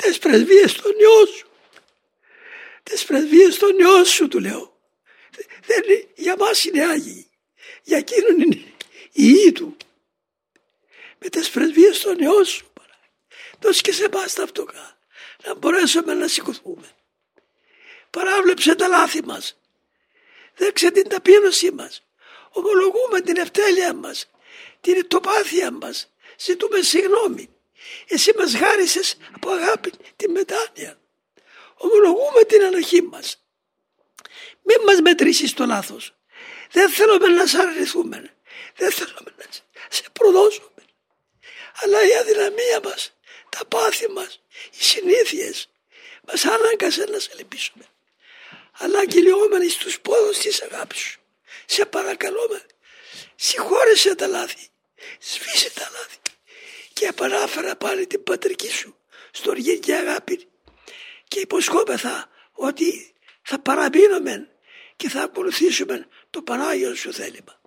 τις πρεσβείες των νιών σου. Τις πρεσβείες των νιών σου του λέω. Δεν είναι, για μας είναι Άγιοι. Για εκείνον είναι η ή του. Με τις πρεσβείες των νιών σου. Δώσε και σε εμάς τα φτωχά. Να μπορέσουμε να σηκωθούμε. Παράβλεψε τα λάθη μας. Δέξε την ταπείνωσή μας. Ομολογούμε την ευτέλεια μας. Την ητοπάθεια μας. Ζητούμε συγγνώμη. Εσύ μας χάρισες από αγάπη τη μετάνοια. Ομολογούμε την ανοχή μας. Μην μας μετρήσεις το λάθος. Δεν θέλουμε να σε αρνηθούμε. Δεν θέλουμε να σε προδώσουμε. Αλλά η αδυναμία μας, τα πάθη μας, οι συνήθειες μας άναγκασε να σε λυπήσουμε. Αλλά κυλιόμενοι στους πόδους της αγάπης σου. Σε παρακαλούμε, συγχώρεσε τα λάθη, σβήσε τα λάθη και επανάφερα πάλι την πατρική σου στοργή και αγάπη και υποσχόμεθα ότι θα παραμείνουμε και θα ακολουθήσουμε το Πανάγιο σου θέλημα.